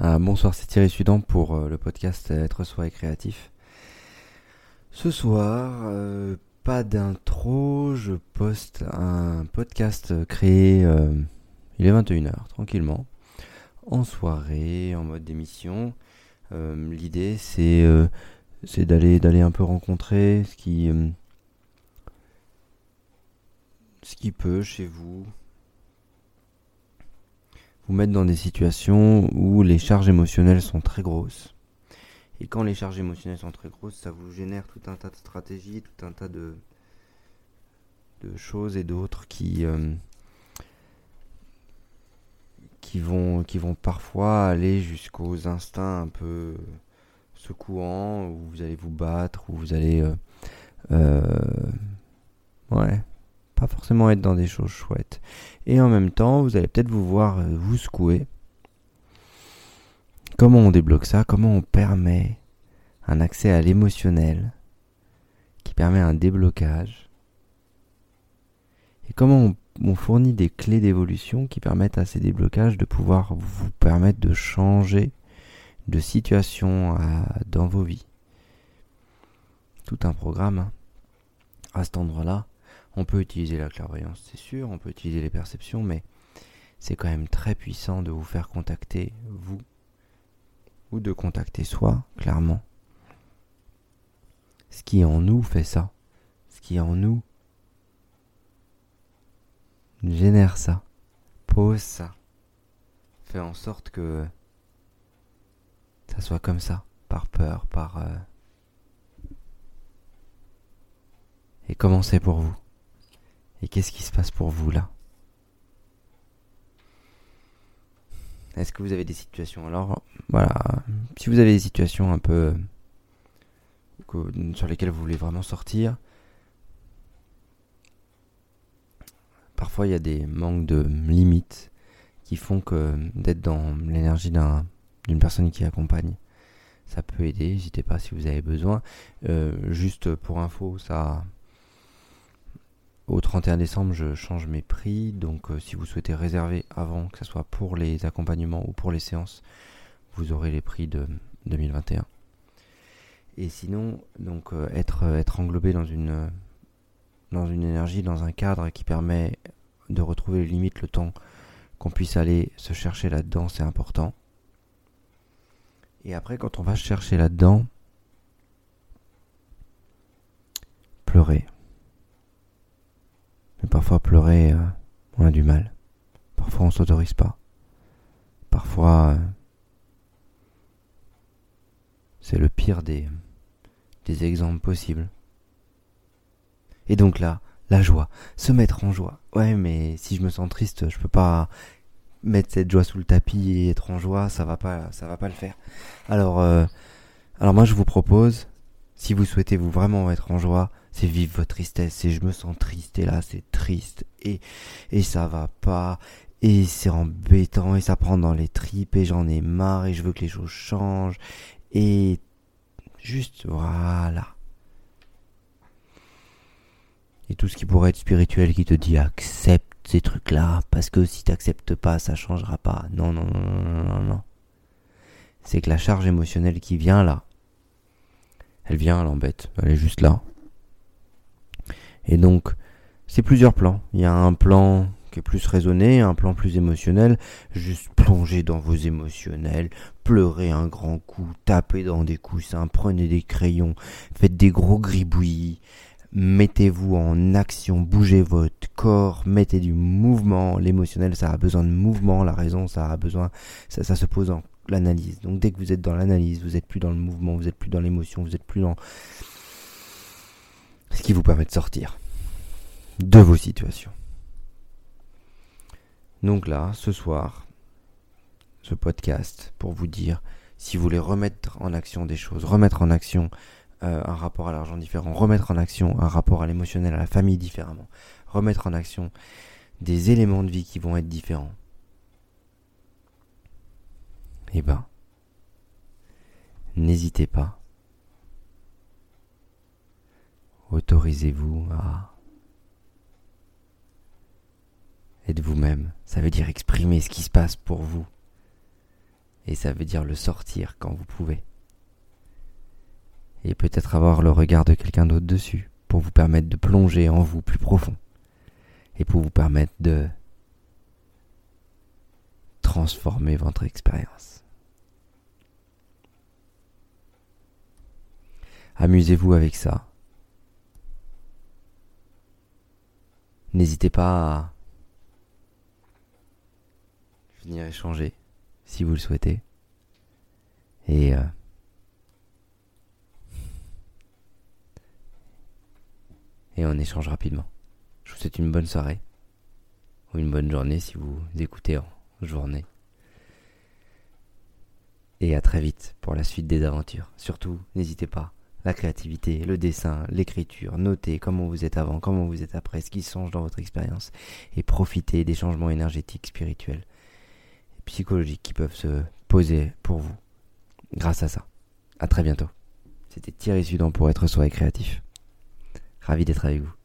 Bonsoir, c'est Thierry Sudan pour euh, le podcast Être soi et créatif. Ce soir, euh, pas d'intro, je poste un podcast créé, euh, il est 21h, tranquillement, en soirée, en mode d'émission. L'idée, c'est d'aller un peu rencontrer ce qui peut chez vous vous mettre dans des situations où les charges émotionnelles sont très grosses. Et quand les charges émotionnelles sont très grosses, ça vous génère tout un tas de stratégies, tout un tas de, de choses et d'autres qui, euh, qui, vont, qui vont parfois aller jusqu'aux instincts un peu secouants, où vous allez vous battre, où vous allez... Euh, euh, ouais, pas forcément être dans des choses chouettes. Et en même temps, vous allez peut-être vous voir euh, vous secouer. Comment on débloque ça? Comment on permet un accès à l'émotionnel qui permet un déblocage? Et comment on, fournit des clés d'évolution qui permettent à ces déblocages de pouvoir vous permettre de changer de situation dans vos vies? Tout un programme hein, à cet endroit-là on peut utiliser la clairvoyance, c'est sûr, on peut utiliser les perceptions, mais c'est quand même très puissant de vous faire contacter vous ou de contacter soi, clairement. Ce qui en nous fait ça, ce qui en nous génère ça, pose ça, fait en sorte que ça soit comme ça, par peur, par... Euh, Et comment c'est pour vous? Et qu'est-ce qui se passe pour vous là? Est-ce que vous avez des situations? Alors, voilà, si vous avez des situations un peu sur lesquelles vous voulez vraiment sortir, parfois il y a des manques de limites qui font que d'être dans l'énergie d'une personne qui accompagne, ça peut aider. N'hésitez pas si vous avez besoin. Euh, juste pour info, ça au 31 décembre, je change mes prix, donc euh, si vous souhaitez réserver avant, que ce soit pour les accompagnements ou pour les séances, vous aurez les prix de 2021. Et sinon, donc euh, être, euh, être englobé dans une, dans une énergie, dans un cadre qui permet de retrouver les limites, le temps qu'on puisse aller se chercher là-dedans, c'est important. Et après, quand on va chercher là-dedans, pleurer. Parfois pleurer, euh, on a du mal. Parfois on s'autorise pas. Parfois euh, c'est le pire des, des exemples possibles. Et donc là, la joie, se mettre en joie. Ouais, mais si je me sens triste, je peux pas mettre cette joie sous le tapis et être en joie, ça va pas, ça va pas le faire. Alors, euh, alors moi je vous propose, si vous souhaitez vous vraiment être en joie, c'est vivre votre tristesse. Et je me sens triste et là c'est triste et et ça va pas et c'est embêtant et ça prend dans les tripes et j'en ai marre et je veux que les choses changent et juste voilà. Et tout ce qui pourrait être spirituel qui te dit accepte ces trucs-là parce que si t'acceptes pas ça changera pas. Non non non non non non. C'est que la charge émotionnelle qui vient là, elle vient, elle embête, elle est juste là. Et donc, c'est plusieurs plans. Il y a un plan qui est plus raisonné, un plan plus émotionnel, juste plonger dans vos émotionnels, pleurer un grand coup, taper dans des coussins, prenez des crayons, faites des gros gribouillis, mettez-vous en action, bougez votre corps, mettez du mouvement, l'émotionnel ça a besoin de mouvement, la raison ça a besoin, ça, se pose en l'analyse. Donc dès que vous êtes dans l'analyse, vous êtes plus dans le mouvement, vous êtes plus dans l'émotion, vous êtes plus dans ce qui vous permet de sortir de vos situations. Donc là, ce soir, ce podcast pour vous dire si vous voulez remettre en action des choses, remettre en action euh, un rapport à l'argent différent, remettre en action un rapport à l'émotionnel, à la famille différemment, remettre en action des éléments de vie qui vont être différents. Eh ben, n'hésitez pas autorisez-vous à être vous-même? Ça veut dire exprimer ce qui se passe pour vous. Et ça veut dire le sortir quand vous pouvez. Et peut-être avoir le regard de quelqu'un d'autre dessus pour vous permettre de plonger en vous plus profond. Et pour vous permettre de transformer votre expérience. Amusez-vous avec ça. N'hésitez pas à venir échanger si vous le souhaitez. Et euh, et on échange rapidement. Je vous souhaite une bonne soirée ou une bonne journée si vous écoutez en journée. Et à très vite pour la suite des aventures. Surtout, n'hésitez pas, la créativité, le dessin, l'écriture, notez comment vous êtes avant, comment vous êtes après, ce qui change dans votre expérience, et profitez des changements énergétiques, spirituels psychologiques qui peuvent se poser pour vous grâce à ça. À très bientôt. C'était Thierry Sudan pour être soi et créatif. Ravi d'être avec vous.